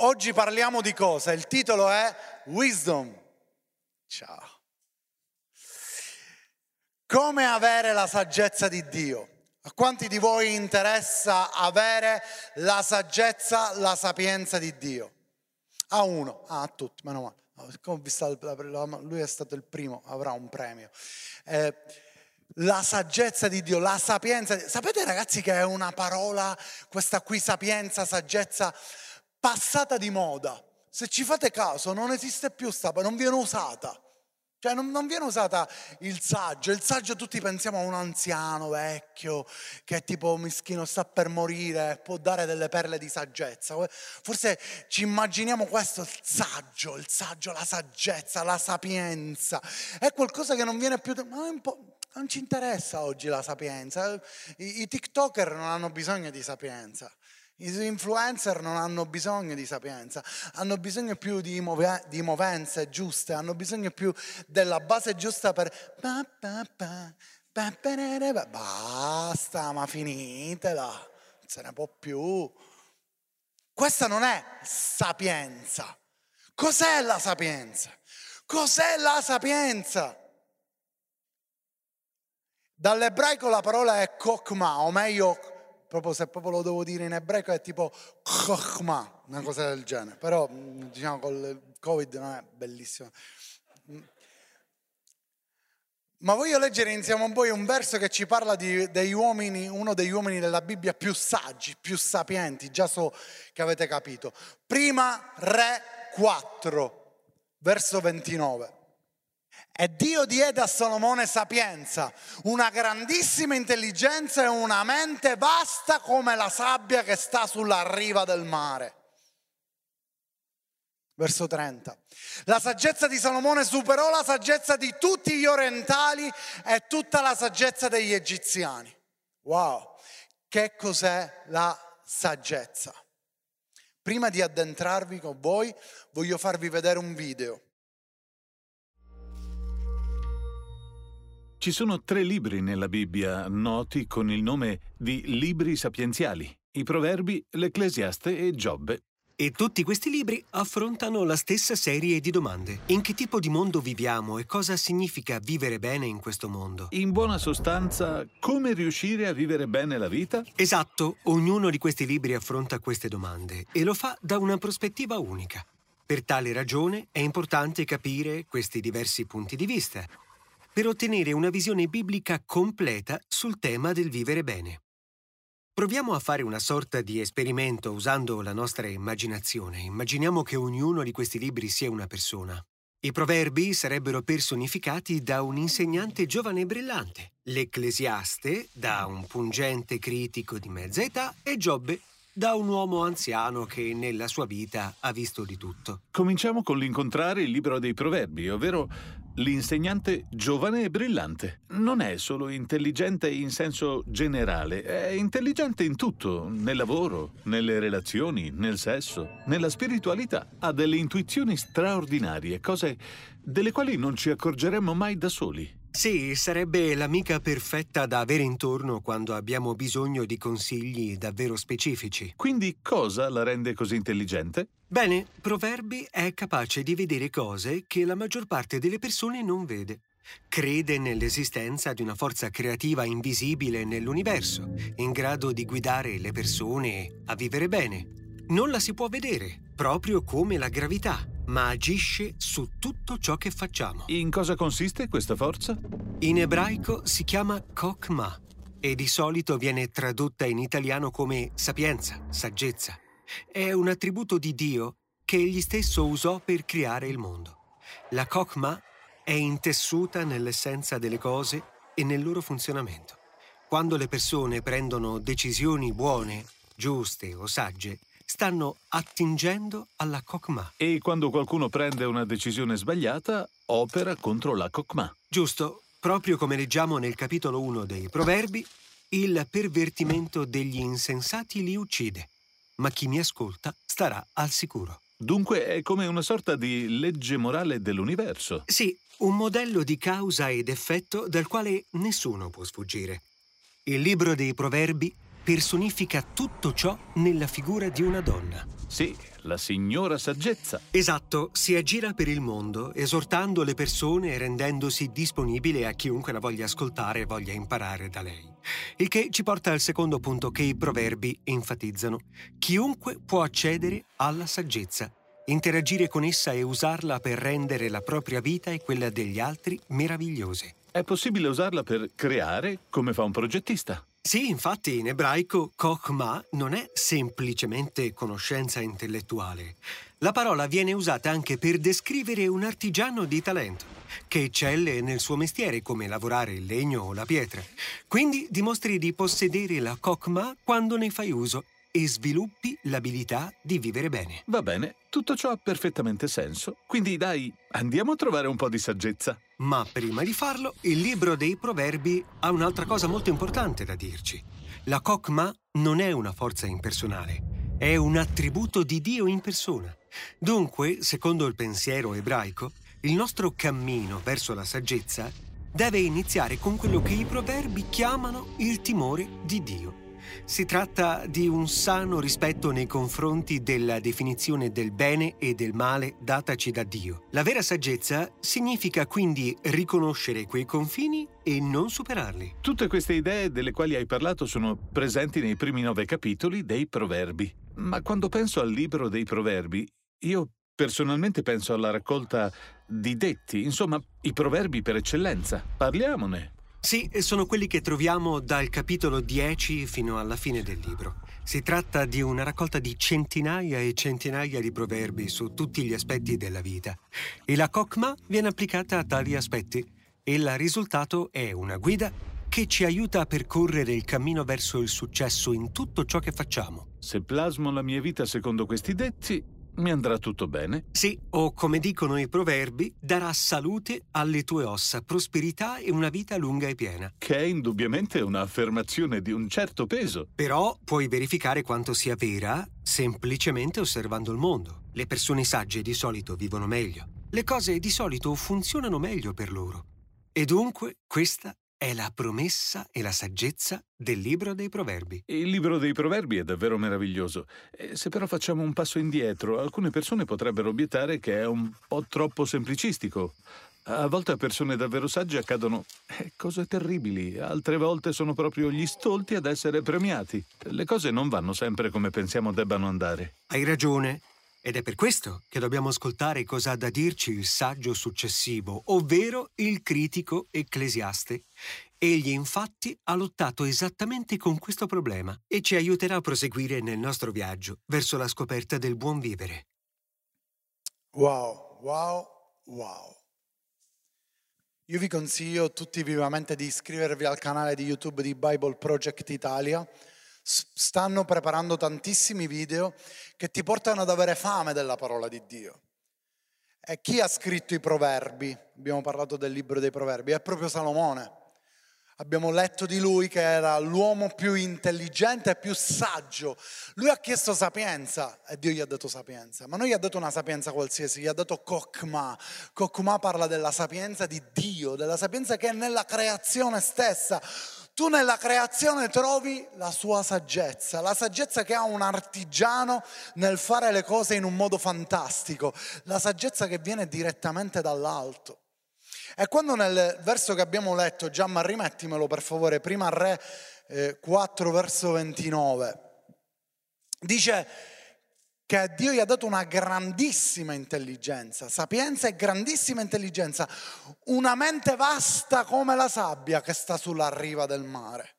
Oggi parliamo di cosa? Il titolo è Wisdom. Ciao. Come avere la saggezza di Dio? A quanti di voi interessa avere la saggezza, la sapienza di Dio? A uno, ah, a tutti, meno male. Lui è stato il primo, avrà un premio. Eh, la saggezza di Dio, la sapienza. Sapete ragazzi che è una parola, questa qui sapienza, saggezza, passata di moda. Se ci fate caso non esiste più sta, non viene usata. Cioè non, non, viene usata il saggio, il saggio tutti pensiamo a un anziano vecchio che è tipo mischino sta per morire, può dare delle perle di saggezza. Forse ci immaginiamo questo, il saggio, il saggio, la saggezza, la sapienza. È qualcosa che non viene più... non ci interessa oggi la sapienza. I, I TikToker non hanno bisogno di sapienza. I influencer non hanno bisogno di sapienza, hanno bisogno più di, move- di movenze giuste, hanno bisogno più della base giusta per... Basta, ma finitela, non se ne può più. Questa non è sapienza. Cos'è la sapienza? Cos'è la sapienza? Dall'ebraico la parola è kokma, o meglio proprio se proprio lo devo dire in ebraico è tipo chokhma, una cosa del genere, però mm, diciamo con il covid non è bellissimo. Mm. Ma voglio leggere insieme a voi un verso che ci parla di, degli uomini, uno degli uomini della Bibbia più saggi, più sapienti, già so che avete capito. Prima Re 4, verso 29. E Dio diede a Salomone sapienza, una grandissima intelligenza e una mente vasta come la sabbia che sta sulla riva del mare. Verso 30. La saggezza di Salomone superò la saggezza di tutti gli orientali e tutta la saggezza degli egiziani. Wow, che cos'è la saggezza? Prima di addentrarvi con voi, voglio farvi vedere un video. Ci sono tre libri nella Bibbia noti con il nome di libri sapienziali, i Proverbi, l'Ecclesiaste e Giobbe. E tutti questi libri affrontano la stessa serie di domande. In che tipo di mondo viviamo e cosa significa vivere bene in questo mondo? In buona sostanza, come riuscire a vivere bene la vita? Esatto, ognuno di questi libri affronta queste domande e lo fa da una prospettiva unica. Per tale ragione è importante capire questi diversi punti di vista per ottenere una visione biblica completa sul tema del vivere bene. Proviamo a fare una sorta di esperimento usando la nostra immaginazione. Immaginiamo che ognuno di questi libri sia una persona. I proverbi sarebbero personificati da un insegnante giovane e brillante, l'Ecclesiaste da un pungente critico di mezza età e Giobbe da un uomo anziano che nella sua vita ha visto di tutto. Cominciamo con l'incontrare il libro dei proverbi, ovvero l'insegnante giovane e brillante. Non è solo intelligente in senso generale, è intelligente in tutto, nel lavoro, nelle relazioni, nel sesso, nella spiritualità. Ha delle intuizioni straordinarie, cose delle quali non ci accorgeremmo mai da soli. Sì, sarebbe l'amica perfetta da avere intorno quando abbiamo bisogno di consigli davvero specifici. Quindi cosa la rende così intelligente? Bene, Proverbi è capace di vedere cose che la maggior parte delle persone non vede. Crede nell'esistenza di una forza creativa invisibile nell'universo, in grado di guidare le persone a vivere bene. Non la si può vedere, proprio come la gravità, ma agisce su tutto ciò che facciamo. In cosa consiste questa forza? In ebraico si chiama Kokma e di solito viene tradotta in italiano come sapienza, saggezza. È un attributo di Dio che egli stesso usò per creare il mondo. La Kokma è intessuta nell'essenza delle cose e nel loro funzionamento. Quando le persone prendono decisioni buone, giuste o sagge, stanno attingendo alla Kokma. E quando qualcuno prende una decisione sbagliata, opera contro la Kokma. Giusto, proprio come leggiamo nel capitolo 1 dei Proverbi, il pervertimento degli insensati li uccide, ma chi mi ascolta starà al sicuro. Dunque è come una sorta di legge morale dell'universo. Sì, un modello di causa ed effetto dal quale nessuno può sfuggire. Il libro dei Proverbi personifica tutto ciò nella figura di una donna. Sì, la signora saggezza. Esatto, si aggira per il mondo esortando le persone e rendendosi disponibile a chiunque la voglia ascoltare e voglia imparare da lei. Il che ci porta al secondo punto che i proverbi enfatizzano. Chiunque può accedere alla saggezza, interagire con essa e usarla per rendere la propria vita e quella degli altri meravigliose. È possibile usarla per creare come fa un progettista. Sì, infatti in ebraico kokma non è semplicemente conoscenza intellettuale. La parola viene usata anche per descrivere un artigiano di talento, che eccelle nel suo mestiere come lavorare il legno o la pietra. Quindi dimostri di possedere la kokma quando ne fai uso e sviluppi l'abilità di vivere bene. Va bene, tutto ciò ha perfettamente senso. Quindi dai, andiamo a trovare un po' di saggezza. Ma prima di farlo, il libro dei proverbi ha un'altra cosa molto importante da dirci. La Kokma non è una forza impersonale, è un attributo di Dio in persona. Dunque, secondo il pensiero ebraico, il nostro cammino verso la saggezza deve iniziare con quello che i proverbi chiamano il timore di Dio. Si tratta di un sano rispetto nei confronti della definizione del bene e del male dataci da Dio. La vera saggezza significa quindi riconoscere quei confini e non superarli. Tutte queste idee delle quali hai parlato sono presenti nei primi nove capitoli dei Proverbi. Ma quando penso al libro dei Proverbi, io personalmente penso alla raccolta di detti, insomma, i proverbi per eccellenza. Parliamone. Sì, sono quelli che troviamo dal capitolo 10 fino alla fine del libro. Si tratta di una raccolta di centinaia e centinaia di proverbi su tutti gli aspetti della vita. E la Kokma viene applicata a tali aspetti. E il risultato è una guida che ci aiuta a percorrere il cammino verso il successo in tutto ciò che facciamo. Se plasmo la mia vita secondo questi detti, mi andrà tutto bene? Sì, o come dicono i proverbi, darà salute alle tue ossa, prosperità e una vita lunga e piena. Che è indubbiamente un'affermazione di un certo peso. Però puoi verificare quanto sia vera semplicemente osservando il mondo. Le persone sagge di solito vivono meglio. Le cose di solito funzionano meglio per loro. E dunque questa è la promessa e la saggezza del libro dei proverbi. Il libro dei proverbi è davvero meraviglioso. E se però facciamo un passo indietro, alcune persone potrebbero obiettare che è un po' troppo semplicistico. A volte a persone davvero sagge accadono eh, cose terribili, altre volte sono proprio gli stolti ad essere premiati. Le cose non vanno sempre come pensiamo debbano andare. Hai ragione. Ed è per questo che dobbiamo ascoltare cosa ha da dirci il saggio successivo, ovvero il critico ecclesiaste. Egli infatti ha lottato esattamente con questo problema e ci aiuterà a proseguire nel nostro viaggio verso la scoperta del buon vivere. Wow, wow, wow. Io vi consiglio tutti vivamente di iscrivervi al canale di YouTube di Bible Project Italia stanno preparando tantissimi video che ti portano ad avere fame della parola di Dio. E chi ha scritto i proverbi? Abbiamo parlato del libro dei proverbi, è proprio Salomone. Abbiamo letto di lui che era l'uomo più intelligente e più saggio. Lui ha chiesto sapienza e Dio gli ha dato sapienza, ma non gli ha dato una sapienza qualsiasi, gli ha dato Kokma. Kokma parla della sapienza di Dio, della sapienza che è nella creazione stessa. Tu nella creazione trovi la sua saggezza, la saggezza che ha un artigiano nel fare le cose in un modo fantastico, la saggezza che viene direttamente dall'alto. E quando nel verso che abbiamo letto, Giamma rimettimelo per favore, prima Re eh, 4 verso 29, dice che Dio gli ha dato una grandissima intelligenza, sapienza e grandissima intelligenza, una mente vasta come la sabbia che sta sulla riva del mare.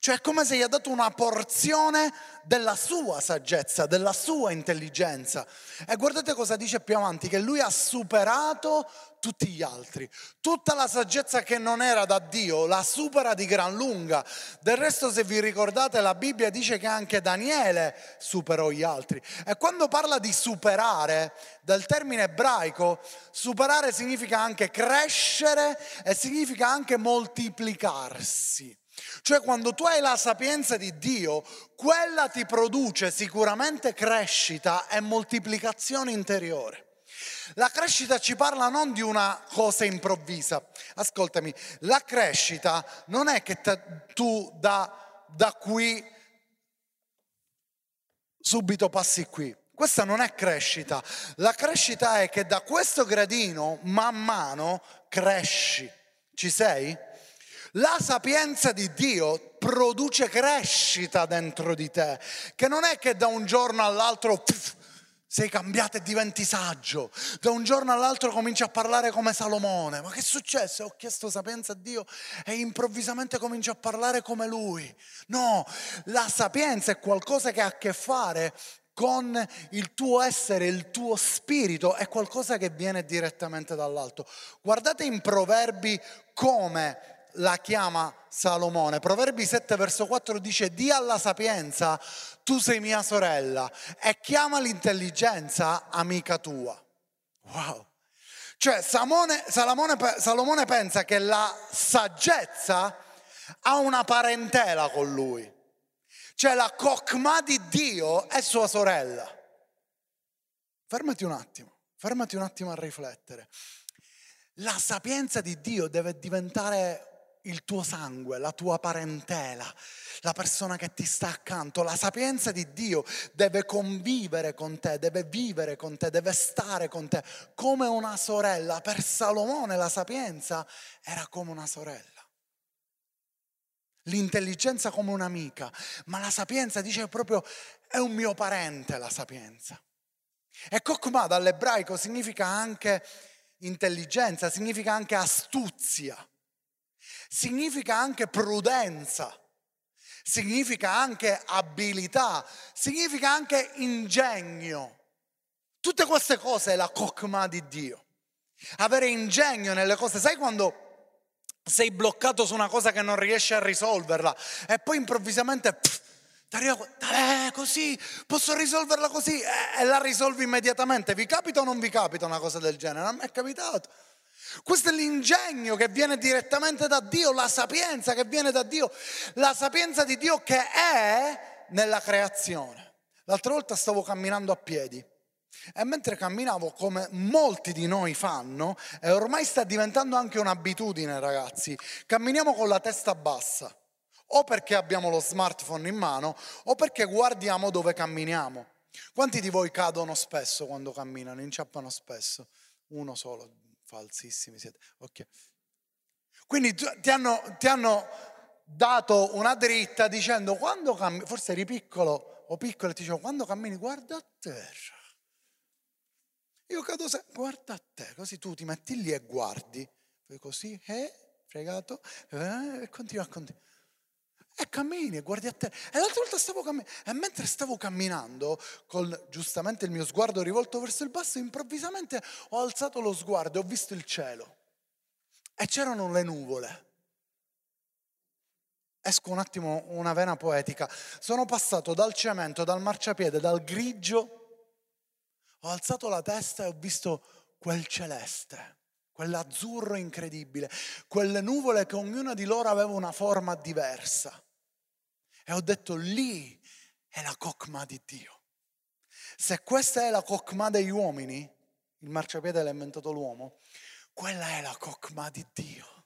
Cioè è come se gli ha dato una porzione della sua saggezza, della sua intelligenza. E guardate cosa dice più avanti, che lui ha superato tutti gli altri. Tutta la saggezza che non era da Dio la supera di gran lunga. Del resto se vi ricordate la Bibbia dice che anche Daniele superò gli altri. E quando parla di superare, del termine ebraico, superare significa anche crescere e significa anche moltiplicarsi. Cioè quando tu hai la sapienza di Dio, quella ti produce sicuramente crescita e moltiplicazione interiore. La crescita ci parla non di una cosa improvvisa. Ascoltami, la crescita non è che te, tu da, da qui subito passi qui. Questa non è crescita. La crescita è che da questo gradino man mano cresci. Ci sei? La sapienza di Dio produce crescita dentro di te, che non è che da un giorno all'altro pff, sei cambiato e diventi saggio, da un giorno all'altro cominci a parlare come Salomone. Ma che è successo? Ho chiesto sapienza a Dio e improvvisamente comincio a parlare come lui. No, la sapienza è qualcosa che ha a che fare con il tuo essere, il tuo spirito, è qualcosa che viene direttamente dall'alto. Guardate in Proverbi come la chiama Salomone. Proverbi 7 verso 4 dice, di alla sapienza, tu sei mia sorella, e chiama l'intelligenza amica tua. Wow. Cioè Salomone, Salomone, Salomone pensa che la saggezza ha una parentela con lui. Cioè la cocma di Dio è sua sorella. Fermati un attimo, fermati un attimo a riflettere. La sapienza di Dio deve diventare il tuo sangue, la tua parentela, la persona che ti sta accanto. La sapienza di Dio deve convivere con te, deve vivere con te, deve stare con te come una sorella. Per Salomone la sapienza era come una sorella. L'intelligenza come un'amica, ma la sapienza dice proprio è un mio parente la sapienza. E Kokma dall'ebraico significa anche intelligenza, significa anche astuzia significa anche prudenza, significa anche abilità, significa anche ingegno. Tutte queste cose è la cocma di Dio. Avere ingegno nelle cose, sai quando sei bloccato su una cosa che non riesci a risolverla e poi improvvisamente pff, eh, così, posso risolverla così eh, e la risolvi immediatamente. Vi capita o non vi capita una cosa del genere? A me è capitato. Questo è l'ingegno che viene direttamente da Dio, la sapienza che viene da Dio, la sapienza di Dio che è nella creazione. L'altra volta stavo camminando a piedi e mentre camminavo come molti di noi fanno, e ormai sta diventando anche un'abitudine ragazzi, camminiamo con la testa bassa, o perché abbiamo lo smartphone in mano, o perché guardiamo dove camminiamo. Quanti di voi cadono spesso quando camminano, inciappano spesso? Uno solo, falsissimi siete. Ok. Quindi ti hanno, ti hanno dato una dritta dicendo quando cammini, forse eri piccolo o piccolo e ti dicevo quando cammini guarda a terra. Io cado sempre, guarda a te, così tu ti metti lì e guardi, così, eh, fregato, eh, e continua a continuare. E cammini e guardi a te. E l'altra volta stavo camminando. E mentre stavo camminando, con giustamente il mio sguardo rivolto verso il basso, improvvisamente ho alzato lo sguardo e ho visto il cielo. E c'erano le nuvole. Esco un attimo una vena poetica. Sono passato dal cemento, dal marciapiede, dal grigio. Ho alzato la testa e ho visto quel celeste quell'azzurro incredibile, quelle nuvole che ognuna di loro aveva una forma diversa. E ho detto lì è la cocma di Dio. Se questa è la cocma degli uomini, il marciapiede l'ha inventato l'uomo, quella è la cocma di Dio.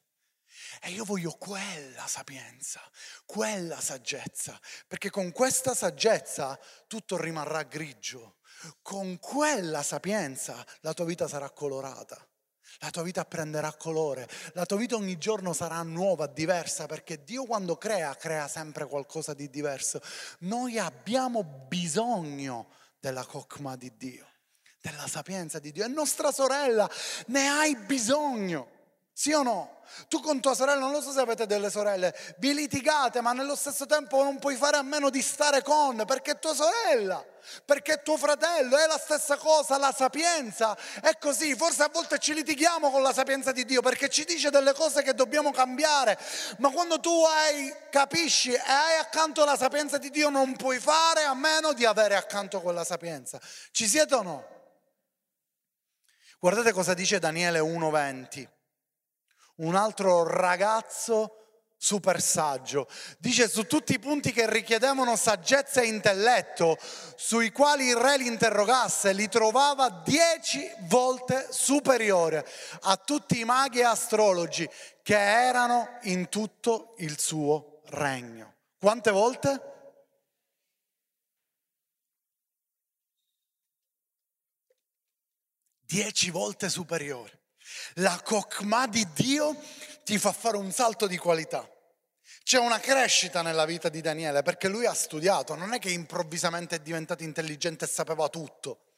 E io voglio quella sapienza, quella saggezza, perché con questa saggezza tutto rimarrà grigio. Con quella sapienza la tua vita sarà colorata. La tua vita prenderà colore, la tua vita ogni giorno sarà nuova, diversa, perché Dio quando crea, crea sempre qualcosa di diverso. Noi abbiamo bisogno della cocma di Dio, della sapienza di Dio. E nostra sorella ne hai bisogno. Sì o no? Tu con tua sorella, non lo so se avete delle sorelle, vi litigate, ma nello stesso tempo non puoi fare a meno di stare con, perché è tua sorella, perché è tuo fratello, è la stessa cosa, la sapienza. È così, forse a volte ci litighiamo con la sapienza di Dio, perché ci dice delle cose che dobbiamo cambiare, ma quando tu hai, capisci e hai accanto la sapienza di Dio, non puoi fare a meno di avere accanto quella sapienza. Ci siete o no? Guardate cosa dice Daniele 1:20 un altro ragazzo super saggio. Dice su tutti i punti che richiedevano saggezza e intelletto, sui quali il re li interrogasse, li trovava dieci volte superiore a tutti i maghi e astrologi che erano in tutto il suo regno. Quante volte? dieci volte superiore. La Kokma di Dio ti fa fare un salto di qualità. C'è una crescita nella vita di Daniele perché lui ha studiato, non è che improvvisamente è diventato intelligente e sapeva tutto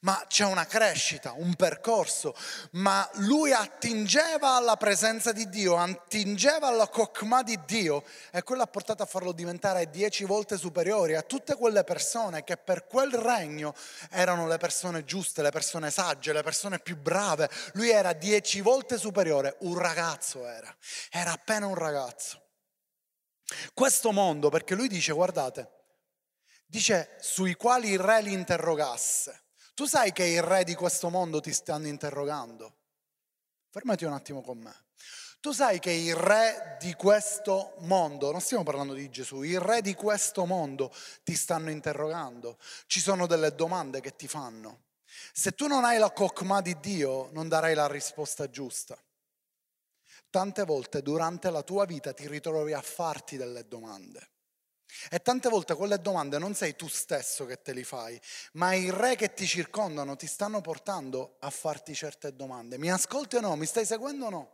ma c'è una crescita, un percorso, ma lui attingeva alla presenza di Dio, attingeva alla cocma di Dio e quello ha portato a farlo diventare dieci volte superiore a tutte quelle persone che per quel regno erano le persone giuste, le persone sagge, le persone più brave. Lui era dieci volte superiore, un ragazzo era, era appena un ragazzo. Questo mondo, perché lui dice, guardate, dice sui quali il re li interrogasse. Tu sai che i re di questo mondo ti stanno interrogando? Fermati un attimo con me. Tu sai che i re di questo mondo, non stiamo parlando di Gesù, i re di questo mondo ti stanno interrogando. Ci sono delle domande che ti fanno. Se tu non hai la cocma di Dio, non darai la risposta giusta. Tante volte durante la tua vita ti ritrovi a farti delle domande. E tante volte quelle domande non sei tu stesso che te li fai, ma i re che ti circondano ti stanno portando a farti certe domande. Mi ascolti o no? Mi stai seguendo o no?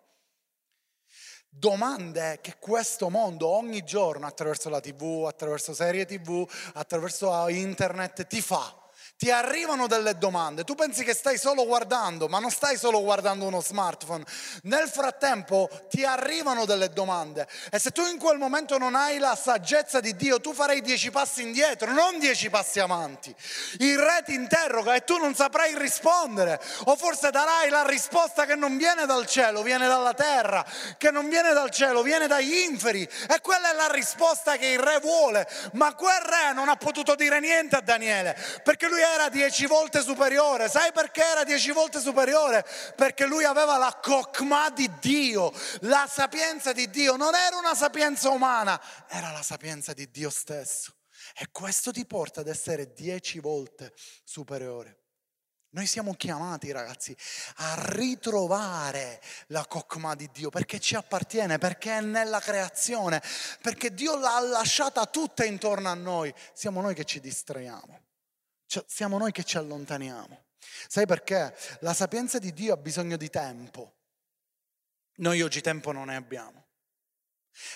Domande che questo mondo ogni giorno attraverso la tv, attraverso serie tv, attraverso internet ti fa ti arrivano delle domande, tu pensi che stai solo guardando, ma non stai solo guardando uno smartphone. Nel frattempo ti arrivano delle domande. E se tu in quel momento non hai la saggezza di Dio, tu farai dieci passi indietro, non dieci passi avanti. Il re ti interroga e tu non saprai rispondere. O forse darai la risposta che non viene dal cielo, viene dalla terra, che non viene dal cielo, viene dagli inferi. E quella è la risposta che il re vuole, ma quel re non ha potuto dire niente a Daniele perché lui era dieci volte superiore. Sai perché era dieci volte superiore? Perché lui aveva la cocma di Dio, la sapienza di Dio. Non era una sapienza umana, era la sapienza di Dio stesso. E questo ti porta ad essere dieci volte superiore. Noi siamo chiamati, ragazzi, a ritrovare la cocma di Dio perché ci appartiene, perché è nella creazione, perché Dio l'ha lasciata tutta intorno a noi. Siamo noi che ci distraiamo. Siamo noi che ci allontaniamo. Sai perché? La sapienza di Dio ha bisogno di tempo. Noi oggi tempo non ne abbiamo.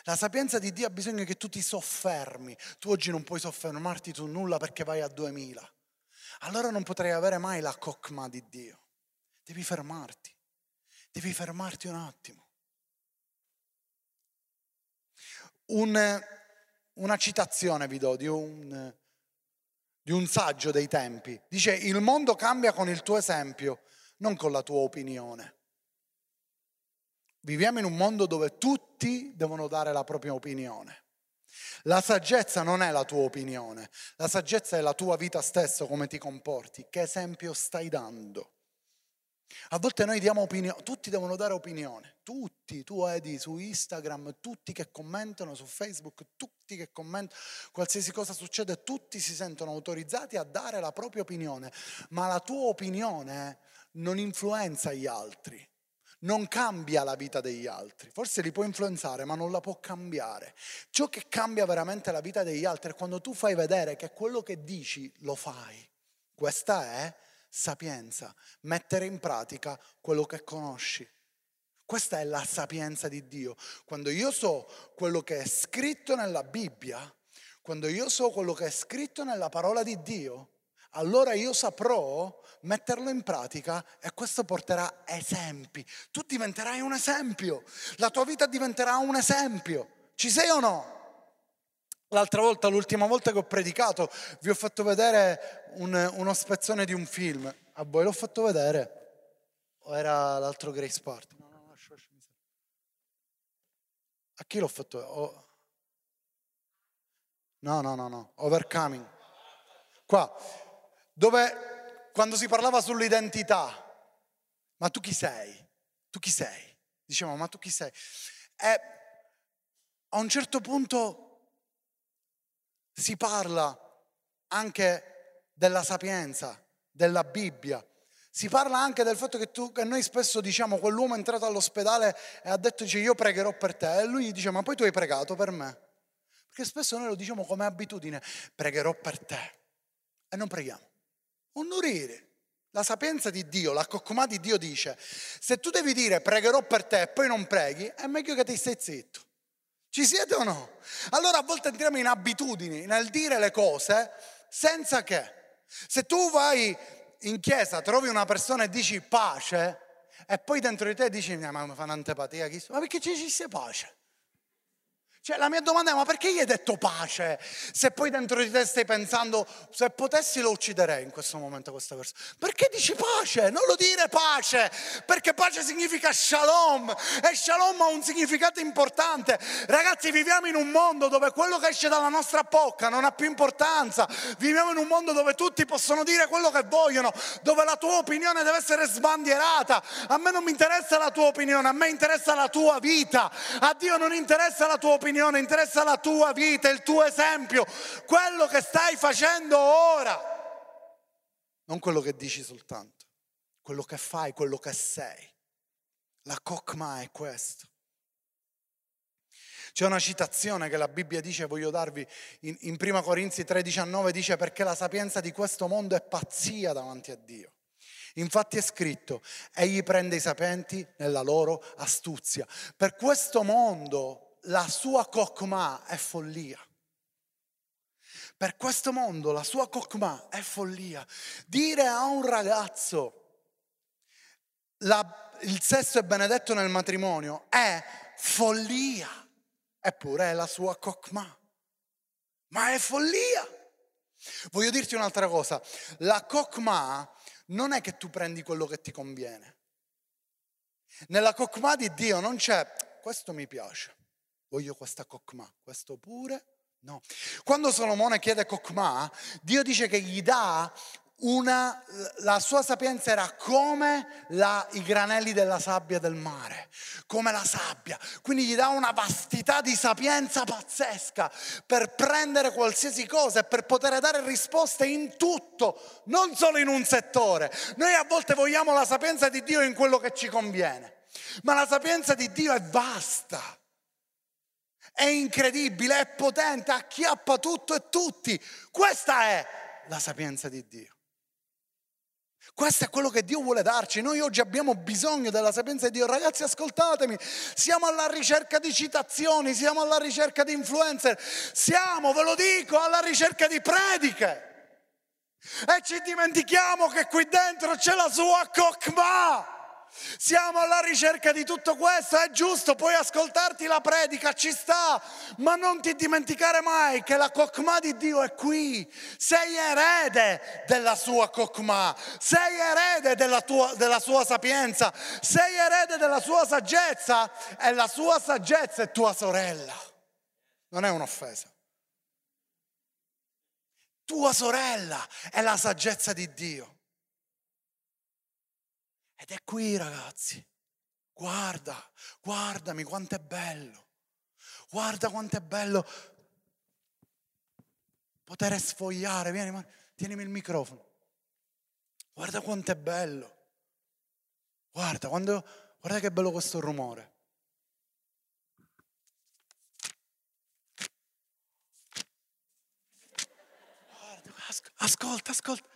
La sapienza di Dio ha bisogno che tu ti soffermi. Tu oggi non puoi soffermarti su nulla perché vai a 2000. Allora non potrai avere mai la cocma di Dio. Devi fermarti. Devi fermarti un attimo. Un, una citazione vi do di un di un saggio dei tempi. Dice, il mondo cambia con il tuo esempio, non con la tua opinione. Viviamo in un mondo dove tutti devono dare la propria opinione. La saggezza non è la tua opinione, la saggezza è la tua vita stessa, come ti comporti, che esempio stai dando. A volte noi diamo opinione, tutti devono dare opinione, tutti, tu vedi su Instagram, tutti che commentano su Facebook, tutti che commentano, qualsiasi cosa succede, tutti si sentono autorizzati a dare la propria opinione, ma la tua opinione non influenza gli altri, non cambia la vita degli altri, forse li può influenzare, ma non la può cambiare. Ciò che cambia veramente la vita degli altri è quando tu fai vedere che quello che dici lo fai. Questa è sapienza, mettere in pratica quello che conosci. Questa è la sapienza di Dio. Quando io so quello che è scritto nella Bibbia, quando io so quello che è scritto nella parola di Dio, allora io saprò metterlo in pratica e questo porterà esempi. Tu diventerai un esempio, la tua vita diventerà un esempio. Ci sei o no? L'altra volta, l'ultima volta che ho predicato, vi ho fatto vedere un, uno spezzone di un film. A voi l'ho fatto vedere? O era l'altro Grace Party? No, no, lascia, lascia, A chi l'ho fatto? Oh. No, no, no, no. Overcoming. Qua, dove quando si parlava sull'identità, ma tu chi sei? Tu chi sei? Dicevamo, ma tu chi sei? E a un certo punto si parla anche della sapienza, della Bibbia. Si parla anche del fatto che, tu, che noi spesso diciamo quell'uomo è entrato all'ospedale e ha detto dice, io pregherò per te e lui dice ma poi tu hai pregato per me. Perché spesso noi lo diciamo come abitudine, pregherò per te e non preghiamo. Un nurire. La sapienza di Dio, la coccomà di Dio dice, se tu devi dire pregherò per te e poi non preghi, è meglio che ti stai zitto. Ci siete o no? Allora a volte entriamo in abitudini nel dire le cose senza che. Se tu vai in chiesa, trovi una persona e dici pace, e poi dentro di te dici, ma mi fa un'antipatia, ma perché ci sia pace? Cioè la mia domanda è ma perché gli hai detto pace? Se poi dentro di te stai pensando se potessi lo ucciderei in questo momento questa persona. Perché dici pace? Non lo dire pace, perché pace significa shalom e shalom ha un significato importante. Ragazzi viviamo in un mondo dove quello che esce dalla nostra bocca non ha più importanza. Viviamo in un mondo dove tutti possono dire quello che vogliono, dove la tua opinione deve essere sbandierata. A me non mi interessa la tua opinione, a me interessa la tua vita. A Dio non interessa la tua opinione opinione, interessa la tua vita, il tuo esempio, quello che stai facendo ora. Non quello che dici soltanto, quello che fai, quello che sei. La cocma è questo. C'è una citazione che la Bibbia dice, voglio darvi, in, in 1 Corinzi 3,19 dice perché la sapienza di questo mondo è pazzia davanti a Dio. Infatti è scritto, egli prende i sapenti nella loro astuzia. Per questo mondo la sua cocma è follia. Per questo mondo la sua cocma è follia. Dire a un ragazzo la, il sesso è benedetto nel matrimonio è follia, eppure è la sua cocma. Ma è follia. Voglio dirti un'altra cosa, la cocma non è che tu prendi quello che ti conviene. Nella cocma di Dio non c'è, questo mi piace, voglio questa cocma, questo pure no. Quando Solomone chiede cocma, Dio dice che gli dà una, la sua sapienza era come la, i granelli della sabbia del mare, come la sabbia. Quindi gli dà una vastità di sapienza pazzesca per prendere qualsiasi cosa e per poter dare risposte in tutto, non solo in un settore. Noi a volte vogliamo la sapienza di Dio in quello che ci conviene, ma la sapienza di Dio è vasta è incredibile, è potente, acchiappa tutto e tutti. Questa è la sapienza di Dio. Questo è quello che Dio vuole darci. Noi oggi abbiamo bisogno della sapienza di Dio. Ragazzi, ascoltatemi, siamo alla ricerca di citazioni, siamo alla ricerca di influencer, siamo, ve lo dico, alla ricerca di prediche. E ci dimentichiamo che qui dentro c'è la sua cocma. Siamo alla ricerca di tutto questo, è giusto, puoi ascoltarti la predica, ci sta, ma non ti dimenticare mai che la cocma di Dio è qui. Sei erede della sua cocma, sei erede della, tua, della sua sapienza, sei erede della sua saggezza e la sua saggezza è tua sorella. Non è un'offesa. Tua sorella è la saggezza di Dio. Ed è qui, ragazzi. Guarda, guardami quanto è bello. Guarda quanto è bello poter sfogliare. Vieni, tienimi il microfono. Guarda quanto è bello. Guarda, quando, guarda che bello questo rumore. Ascolta, ascolta.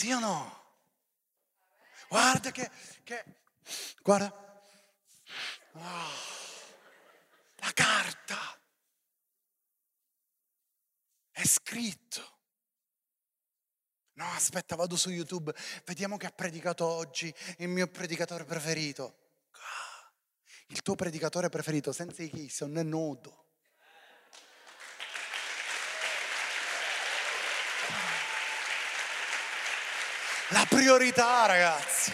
Sì o no? Guarda che, che guarda. Oh, la carta. È scritto. No, aspetta, vado su YouTube, vediamo che ha predicato oggi il mio predicatore preferito. Il tuo predicatore preferito senza i chi non è nudo. La priorità, ragazzi,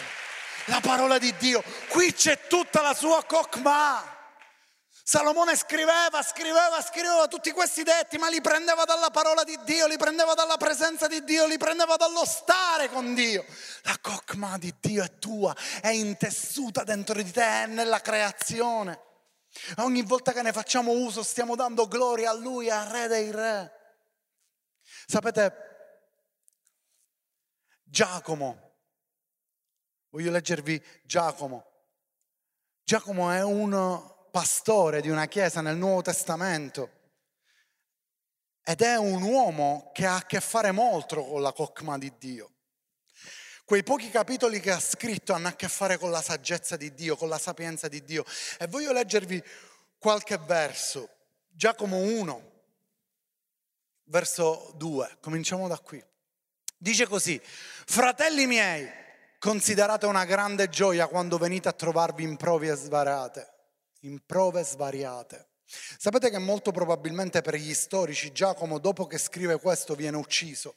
la parola di Dio. Qui c'è tutta la sua cocma. Salomone scriveva, scriveva, scriveva tutti questi detti, ma li prendeva dalla parola di Dio, li prendeva dalla presenza di Dio, li prendeva dallo stare con Dio. La cocma di Dio è tua, è intessuta dentro di te, è nella creazione. Ogni volta che ne facciamo uso stiamo dando gloria a Lui, al Re dei Re. Sapete, Giacomo Voglio leggervi Giacomo. Giacomo è un pastore di una chiesa nel Nuovo Testamento ed è un uomo che ha a che fare molto con la cocma di Dio. Quei pochi capitoli che ha scritto hanno a che fare con la saggezza di Dio, con la sapienza di Dio. E voglio leggervi qualche verso. Giacomo 1, verso 2. Cominciamo da qui. Dice così, fratelli miei, considerate una grande gioia quando venite a trovarvi in prove svariate, in prove svariate. Sapete che molto probabilmente per gli storici Giacomo dopo che scrive questo viene ucciso.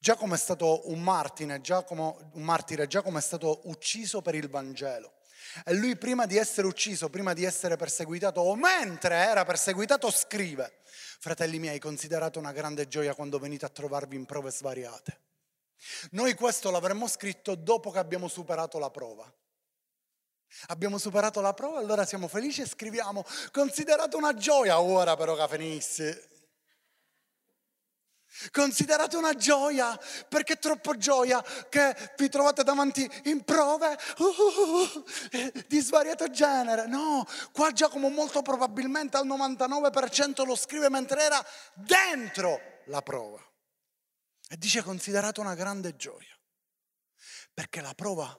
Giacomo è stato un martire, Giacomo, un martire, Giacomo è stato ucciso per il Vangelo. E lui prima di essere ucciso, prima di essere perseguitato, o mentre era perseguitato, scrive, fratelli miei, considerate una grande gioia quando venite a trovarvi in prove svariate. Noi questo l'avremmo scritto dopo che abbiamo superato la prova. Abbiamo superato la prova, allora siamo felici e scriviamo, considerate una gioia ora però che finisse. Considerate una gioia, perché troppo gioia che vi trovate davanti in prove uh, uh, uh, di svariato genere. No, qua Giacomo molto probabilmente al 99% lo scrive mentre era dentro la prova. E dice considerate una grande gioia, perché la prova,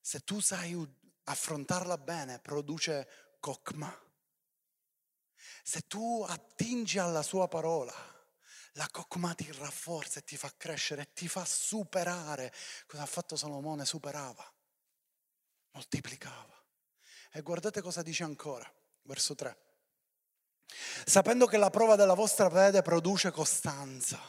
se tu sai affrontarla bene, produce cocma. Se tu attingi alla sua parola, la cocma ti rafforza e ti fa crescere e ti fa superare. Cosa ha fatto Salomone? Superava, moltiplicava. E guardate cosa dice ancora, verso 3. Sapendo che la prova della vostra fede produce costanza.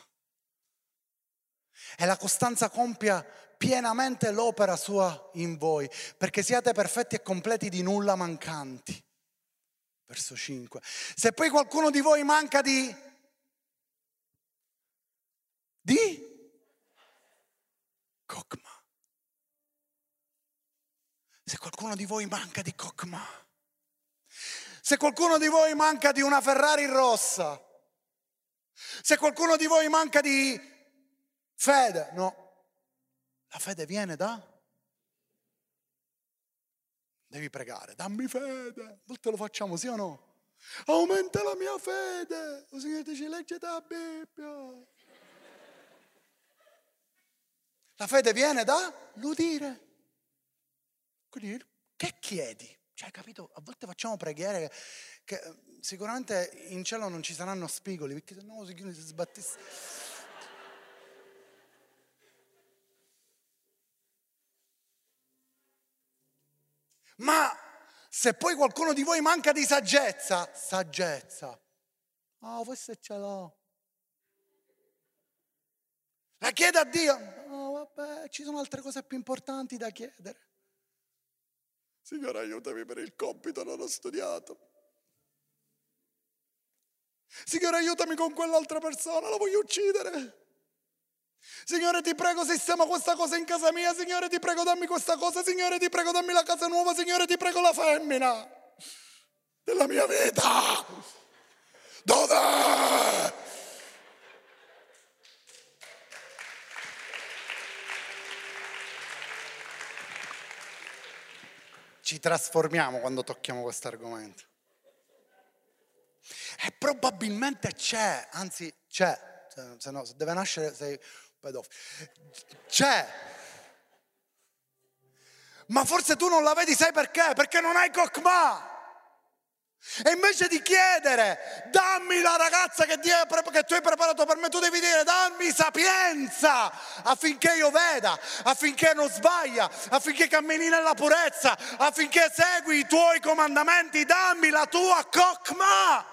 E la costanza compia pienamente l'opera sua in voi, perché siate perfetti e completi di nulla mancanti. Verso 5. Se poi qualcuno di voi manca di di Cocma. Se qualcuno di voi manca di Cocma, se qualcuno di voi manca di una Ferrari rossa, se qualcuno di voi manca di fede, no, la fede viene da... Devi pregare, dammi fede. A volte lo facciamo, sì o no? Aumenta la mia fede. O Signore dice, leggete la Bibbia. La fede viene da l'udire. Quindi che chiedi? Cioè, capito? A volte facciamo preghiere che, che sicuramente in cielo non ci saranno spigoli, perché se no si sbattesse. Ma se poi qualcuno di voi manca di saggezza, saggezza. Ah, oh, forse ce l'ho. La chiede a Dio vabbè, ci sono altre cose più importanti da chiedere. Signore, aiutami per il compito, non ho studiato. Signore, aiutami con quell'altra persona, la voglio uccidere. Signore, ti prego, sistema questa cosa in casa mia. Signore, ti prego, dammi questa cosa. Signore, ti prego, dammi la casa nuova. Signore, ti prego, la femmina della mia vita. Dov'è? Ci trasformiamo quando tocchiamo questo argomento. E probabilmente c'è, anzi c'è, se no se deve nascere sei pedofilo. C'è. Ma forse tu non la vedi, sai perché? Perché non hai Kokma. E invece di chiedere, dammi la ragazza che, che, tu hai preparato per me, tu devi dire, dammi sapienza affinché io veda, affinché non sbaglia, affinché cammini nella purezza, affinché segui i tuoi comandamenti, dammi la tua cocma.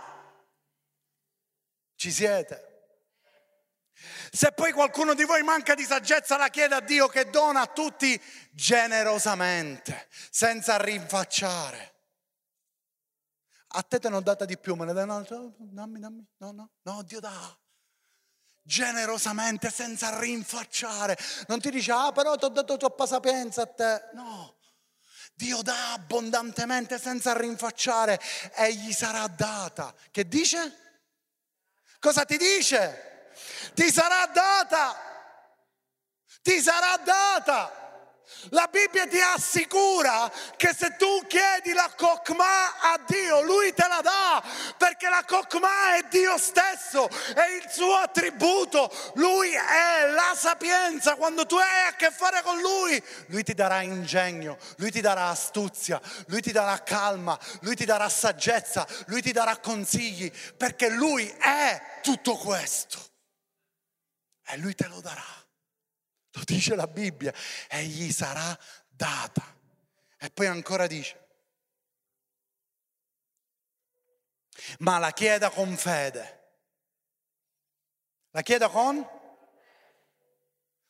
Ci siete? Se poi qualcuno di voi manca di saggezza, la chiede a Dio che dona a tutti generosamente, senza rinfacciare. A te te ne ho data di più, me ne dai un'altra? Dammi, dammi. No, no, no, Dio dà. Generosamente, senza rinfacciare. Non ti dice, ah, però ti ho dato troppa sapienza a te. No. Dio dà abbondantemente senza rinfacciare e gli sarà data. Che dice? Cosa ti dice? Ti sarà data. Ti sarà data. La Bibbia ti assicura che se tu chiedi la Kokma a Dio, Lui te la dà, perché la Kokma è Dio stesso, è il suo attributo, Lui è la sapienza. Quando tu hai a che fare con Lui, Lui ti darà ingegno, Lui ti darà astuzia, Lui ti darà calma, Lui ti darà saggezza, Lui ti darà consigli, perché Lui è tutto questo. E Lui te lo darà. Lo dice la Bibbia, e gli sarà data. E poi ancora dice, ma la chieda con fede. La chieda con?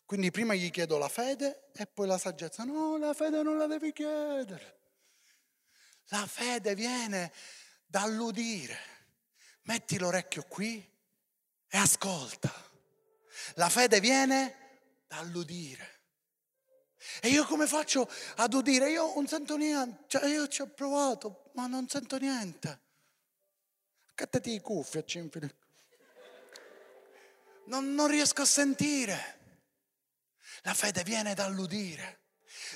Quindi prima gli chiedo la fede e poi la saggezza. No, la fede non la devi chiedere. La fede viene dall'udire. Metti l'orecchio qui e ascolta. La fede viene dall'udire. E io come faccio ad udire? Io non sento niente, cioè io ci ho provato, ma non sento niente. Cattati i cuffie, non, non riesco a sentire. La fede viene dall'udire,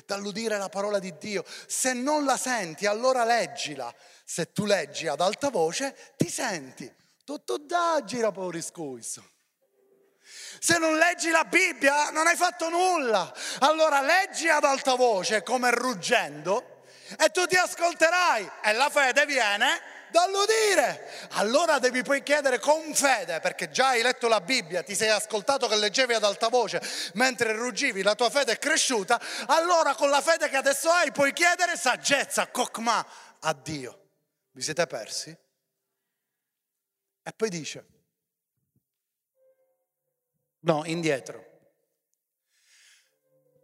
dall'udire la parola di Dio. Se non la senti, allora leggila. Se tu leggi ad alta voce, ti senti. Tutto da gira pure scuso. Se non leggi la Bibbia non hai fatto nulla. Allora leggi ad alta voce come ruggendo e tu ti ascolterai e la fede viene dall'udire. Allora devi poi chiedere con fede, perché già hai letto la Bibbia, ti sei ascoltato che leggevi ad alta voce mentre ruggivi, la tua fede è cresciuta, allora con la fede che adesso hai puoi chiedere saggezza, kokma a Dio. Vi siete persi? E poi dice, No, indietro.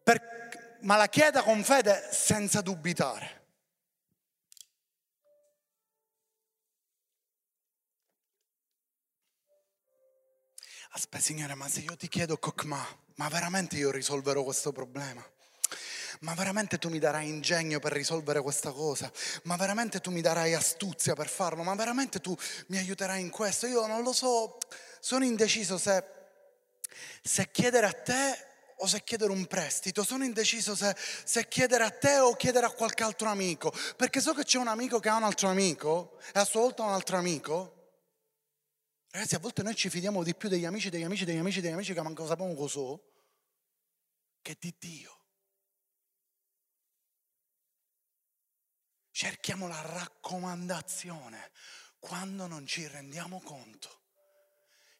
Per, ma la chieda con fede senza dubitare. Aspetta, Signore, ma se io ti chiedo Kokma, ma veramente io risolverò questo problema? Ma veramente tu mi darai ingegno per risolvere questa cosa? Ma veramente tu mi darai astuzia per farlo? Ma veramente tu mi aiuterai in questo? Io non lo so, sono indeciso se se chiedere a te o se chiedere un prestito, sono indeciso se, se, chiedere a te o chiedere a qualche altro amico, perché so che c'è un amico che ha un altro amico e a sua volta un altro amico. Ragazzi, a volte noi ci fidiamo di più degli amici, degli amici, degli amici, degli amici che manco sappiamo cos'ho, che di Dio. Cerchiamo la raccomandazione quando non ci rendiamo conto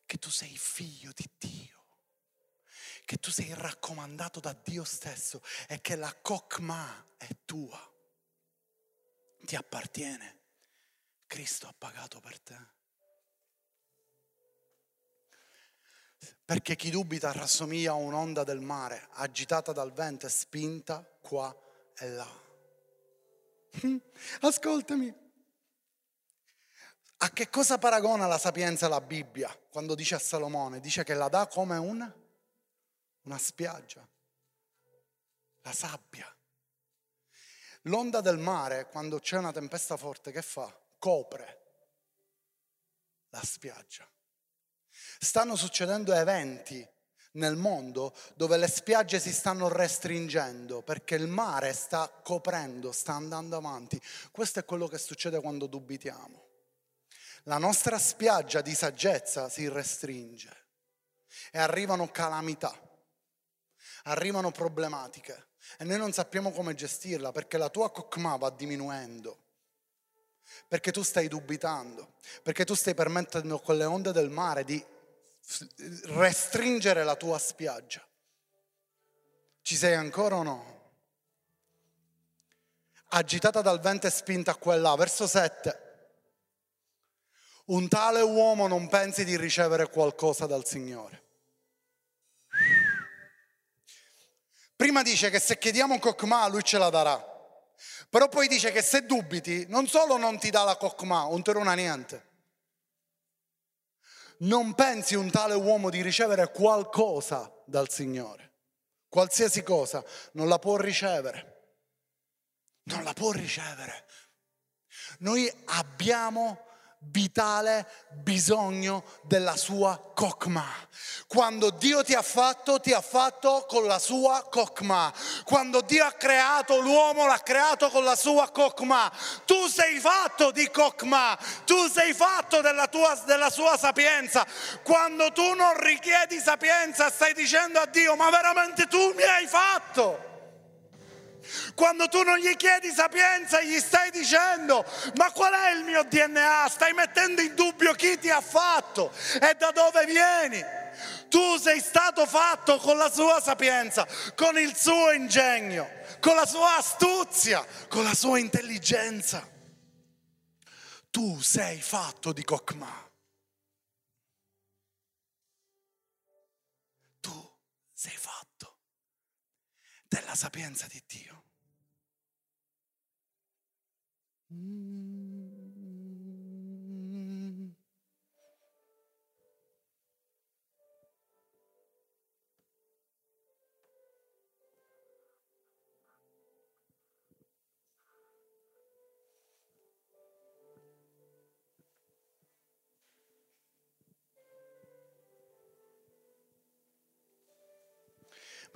che tu sei figlio di Dio che tu sei raccomandato da Dio stesso e che la Kokma è tua, ti appartiene. Cristo ha pagato per te. Perché chi dubita rassomiglia a un'onda del mare, agitata dal vento e spinta qua e là. Ascoltami. A che cosa paragona la sapienza la Bibbia quando dice a Salomone? Dice che la dà come un una spiaggia, la sabbia. L'onda del mare, quando c'è una tempesta forte, che fa? Copre la spiaggia. Stanno succedendo eventi nel mondo dove le spiagge si stanno restringendo perché il mare sta coprendo, sta andando avanti. Questo è quello che succede quando dubitiamo. La nostra spiaggia di saggezza si restringe e arrivano calamità arrivano problematiche e noi non sappiamo come gestirla perché la tua kokma va diminuendo, perché tu stai dubitando, perché tu stai permettendo con le onde del mare di restringere la tua spiaggia. Ci sei ancora o no? Agitata dal vento e spinta a quella, verso 7. Un tale uomo non pensi di ricevere qualcosa dal Signore. Prima dice che se chiediamo Kokma lui ce la darà. Però poi dice che se dubiti, non solo non ti dà la Kokma, non ti runa niente. Non pensi un tale uomo di ricevere qualcosa dal Signore. Qualsiasi cosa non la può ricevere. Non la può ricevere. Noi abbiamo vitale bisogno della sua kokma. Quando Dio ti ha fatto, ti ha fatto con la sua kokma. Quando Dio ha creato l'uomo, l'ha creato con la sua kokma. Tu sei fatto di kokma, tu sei fatto della, tua, della sua sapienza. Quando tu non richiedi sapienza, stai dicendo a Dio, ma veramente tu mi hai fatto. Quando tu non gli chiedi sapienza, gli stai dicendo, ma qual è il mio DNA? Stai mettendo in dubbio chi ti ha fatto e da dove vieni. Tu sei stato fatto con la sua sapienza, con il suo ingegno, con la sua astuzia, con la sua intelligenza. Tu sei fatto di Kokma. Tu sei fatto della sapienza di Dio.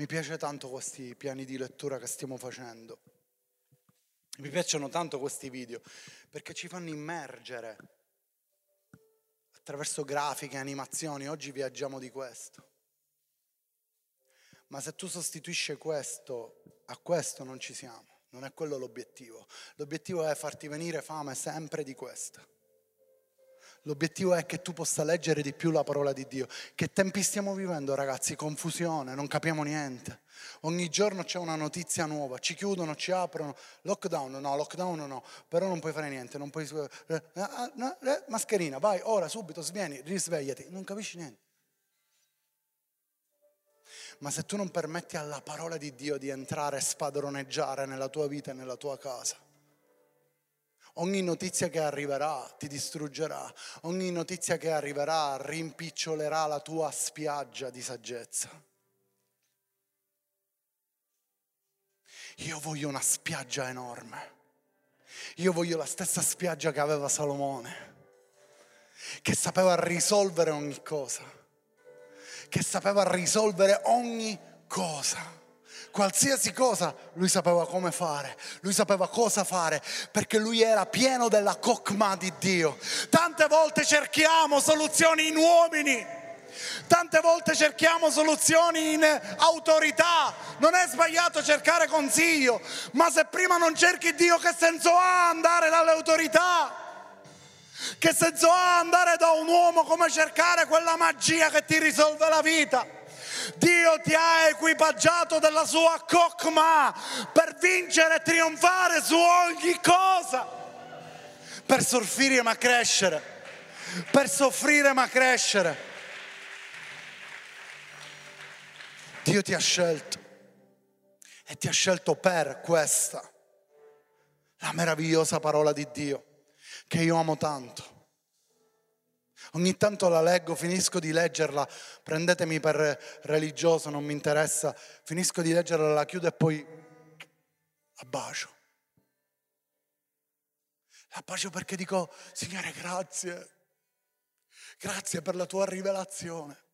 Mi piace tanto questi piani di lettura che stiamo facendo. Mi piacciono tanto questi video perché ci fanno immergere attraverso grafiche, animazioni. Oggi viaggiamo di questo. Ma se tu sostituisci questo a questo non ci siamo. Non è quello l'obiettivo. L'obiettivo è farti venire fame sempre di questo. L'obiettivo è che tu possa leggere di più la parola di Dio. Che tempi stiamo vivendo, ragazzi? Confusione, non capiamo niente. Ogni giorno c'è una notizia nuova, ci chiudono, ci aprono. Lockdown, no, lockdown no, però non puoi fare niente, non puoi... Eh, eh, eh, mascherina, vai, ora, subito, svieni, risvegliati. Non capisci niente. Ma se tu non permetti alla parola di Dio di entrare e spadroneggiare nella tua vita e nella tua casa, Ogni notizia che arriverà ti distruggerà, ogni notizia che arriverà rimpicciolerà la tua spiaggia di saggezza. Io voglio una spiaggia enorme. Io voglio la stessa spiaggia che aveva Salomone, che sapeva risolvere ogni cosa, che sapeva risolvere ogni cosa qualsiasi cosa lui sapeva come fare, lui sapeva cosa fare, perché lui era pieno della cocma di Dio. Tante volte cerchiamo soluzioni in uomini. Tante volte cerchiamo soluzioni in autorità, non è sbagliato cercare consiglio, ma se prima non cerchi Dio che senso ha andare dalle autorità? Che senso ha andare da un uomo come cercare quella magia che ti risolve la vita? Dio ti ha equipaggiato della sua cocma per vincere e trionfare su ogni cosa, per soffrire ma crescere, per soffrire ma crescere. Dio ti ha scelto e ti ha scelto per questa, la meravigliosa parola di Dio che io amo tanto. Ogni tanto la leggo, finisco di leggerla, prendetemi per religioso, non mi interessa, finisco di leggerla, la chiudo e poi abbacio. Abbacio perché dico, Signore, grazie, grazie per la tua rivelazione.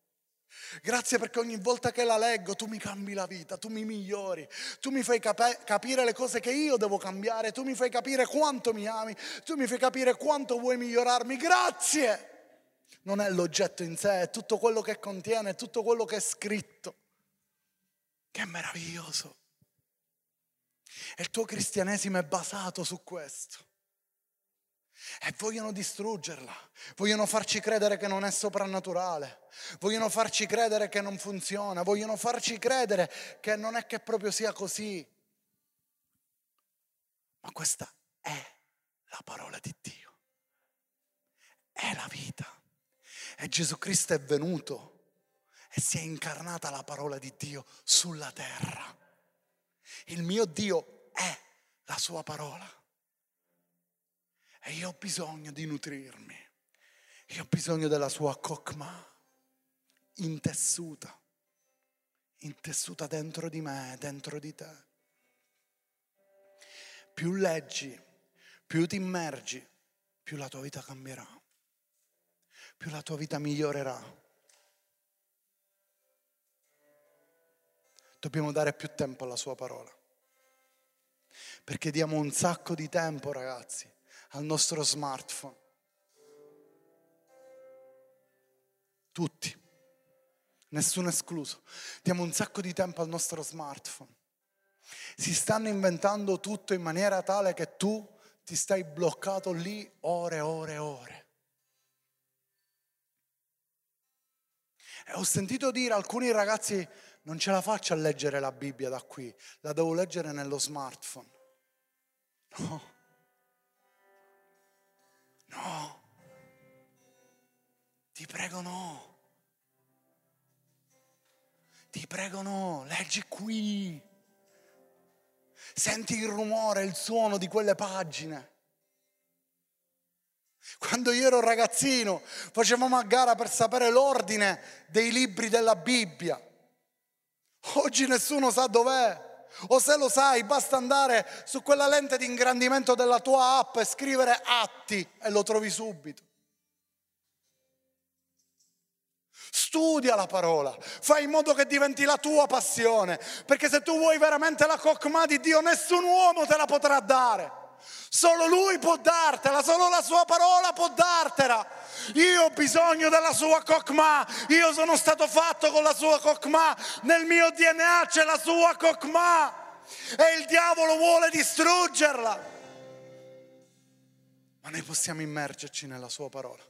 Grazie perché ogni volta che la leggo tu mi cambi la vita, tu mi migliori, tu mi fai cap- capire le cose che io devo cambiare, tu mi fai capire quanto mi ami, tu mi fai capire quanto vuoi migliorarmi. Grazie! Non è l'oggetto in sé, è tutto quello che contiene, è tutto quello che è scritto. Che meraviglioso. E il tuo cristianesimo è basato su questo. E vogliono distruggerla, vogliono farci credere che non è soprannaturale, vogliono farci credere che non funziona, vogliono farci credere che non è che proprio sia così. Ma questa è la parola di Dio, è la vita. E Gesù Cristo è venuto e si è incarnata la parola di Dio sulla terra. Il mio Dio è la sua parola. E io ho bisogno di nutrirmi. Io ho bisogno della sua cocma intessuta, intessuta dentro di me, dentro di te. Più leggi, più ti immergi, più la tua vita cambierà. Più la tua vita migliorerà. Dobbiamo dare più tempo alla sua parola. Perché diamo un sacco di tempo, ragazzi, al nostro smartphone. Tutti, nessuno escluso. Diamo un sacco di tempo al nostro smartphone. Si stanno inventando tutto in maniera tale che tu ti stai bloccato lì ore, ore, ore. E ho sentito dire alcuni ragazzi, non ce la faccio a leggere la Bibbia da qui, la devo leggere nello smartphone. No. No. Ti prego no. Ti prego no, leggi qui. Senti il rumore, il suono di quelle pagine. Quando io ero ragazzino facevamo a gara per sapere l'ordine dei libri della Bibbia. Oggi nessuno sa dov'è. O se lo sai, basta andare su quella lente di ingrandimento della tua app e scrivere atti e lo trovi subito. Studia la parola, fai in modo che diventi la tua passione, perché se tu vuoi veramente la cocma di Dio, nessun uomo te la potrà dare. Solo Lui può dartela, solo la Sua parola può dartela. Io ho bisogno della Sua Kokma, io sono stato fatto con la Sua Kokma, nel mio DNA c'è la Sua Kokma e il diavolo vuole distruggerla. Ma noi possiamo immergerci nella Sua parola.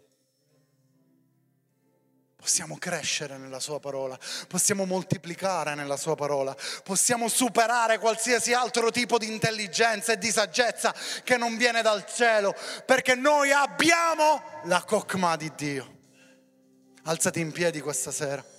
Possiamo crescere nella sua parola, possiamo moltiplicare nella sua parola, possiamo superare qualsiasi altro tipo di intelligenza e di saggezza che non viene dal cielo, perché noi abbiamo la cocma di Dio. Alzati in piedi questa sera.